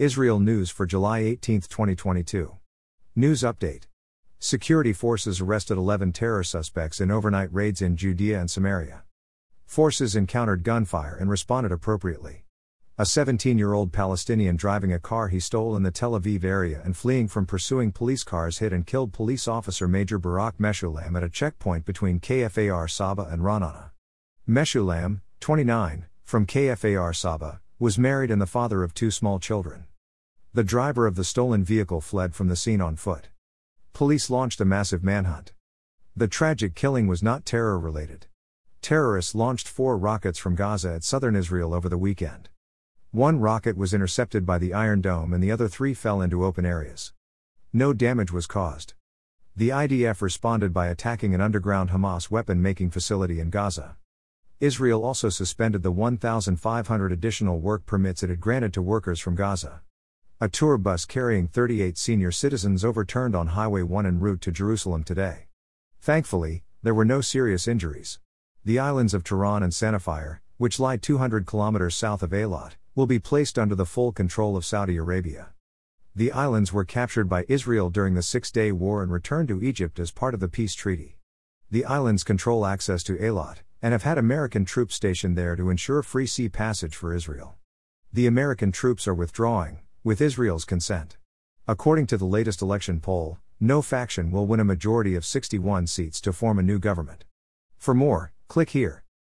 Israel News for July 18, 2022. News Update Security forces arrested 11 terror suspects in overnight raids in Judea and Samaria. Forces encountered gunfire and responded appropriately. A 17 year old Palestinian driving a car he stole in the Tel Aviv area and fleeing from pursuing police cars hit and killed police officer Major Barak Meshulam at a checkpoint between KFAR Saba and Ra'anana. Meshulam, 29, from KFAR Saba, was married and the father of two small children. The driver of the stolen vehicle fled from the scene on foot. Police launched a massive manhunt. The tragic killing was not terror related. Terrorists launched four rockets from Gaza at southern Israel over the weekend. One rocket was intercepted by the Iron Dome and the other three fell into open areas. No damage was caused. The IDF responded by attacking an underground Hamas weapon making facility in Gaza. Israel also suspended the 1,500 additional work permits it had granted to workers from Gaza. A tour bus carrying 38 senior citizens overturned on Highway 1 en route to Jerusalem today. Thankfully, there were no serious injuries. The islands of Tiran and Sanafir, which lie 200 kilometers south of Eilat, will be placed under the full control of Saudi Arabia. The islands were captured by Israel during the Six Day War and returned to Egypt as part of the peace treaty. The islands control access to Eilat, and have had American troops stationed there to ensure free sea passage for Israel. The American troops are withdrawing, with Israel's consent. According to the latest election poll, no faction will win a majority of 61 seats to form a new government. For more, click here.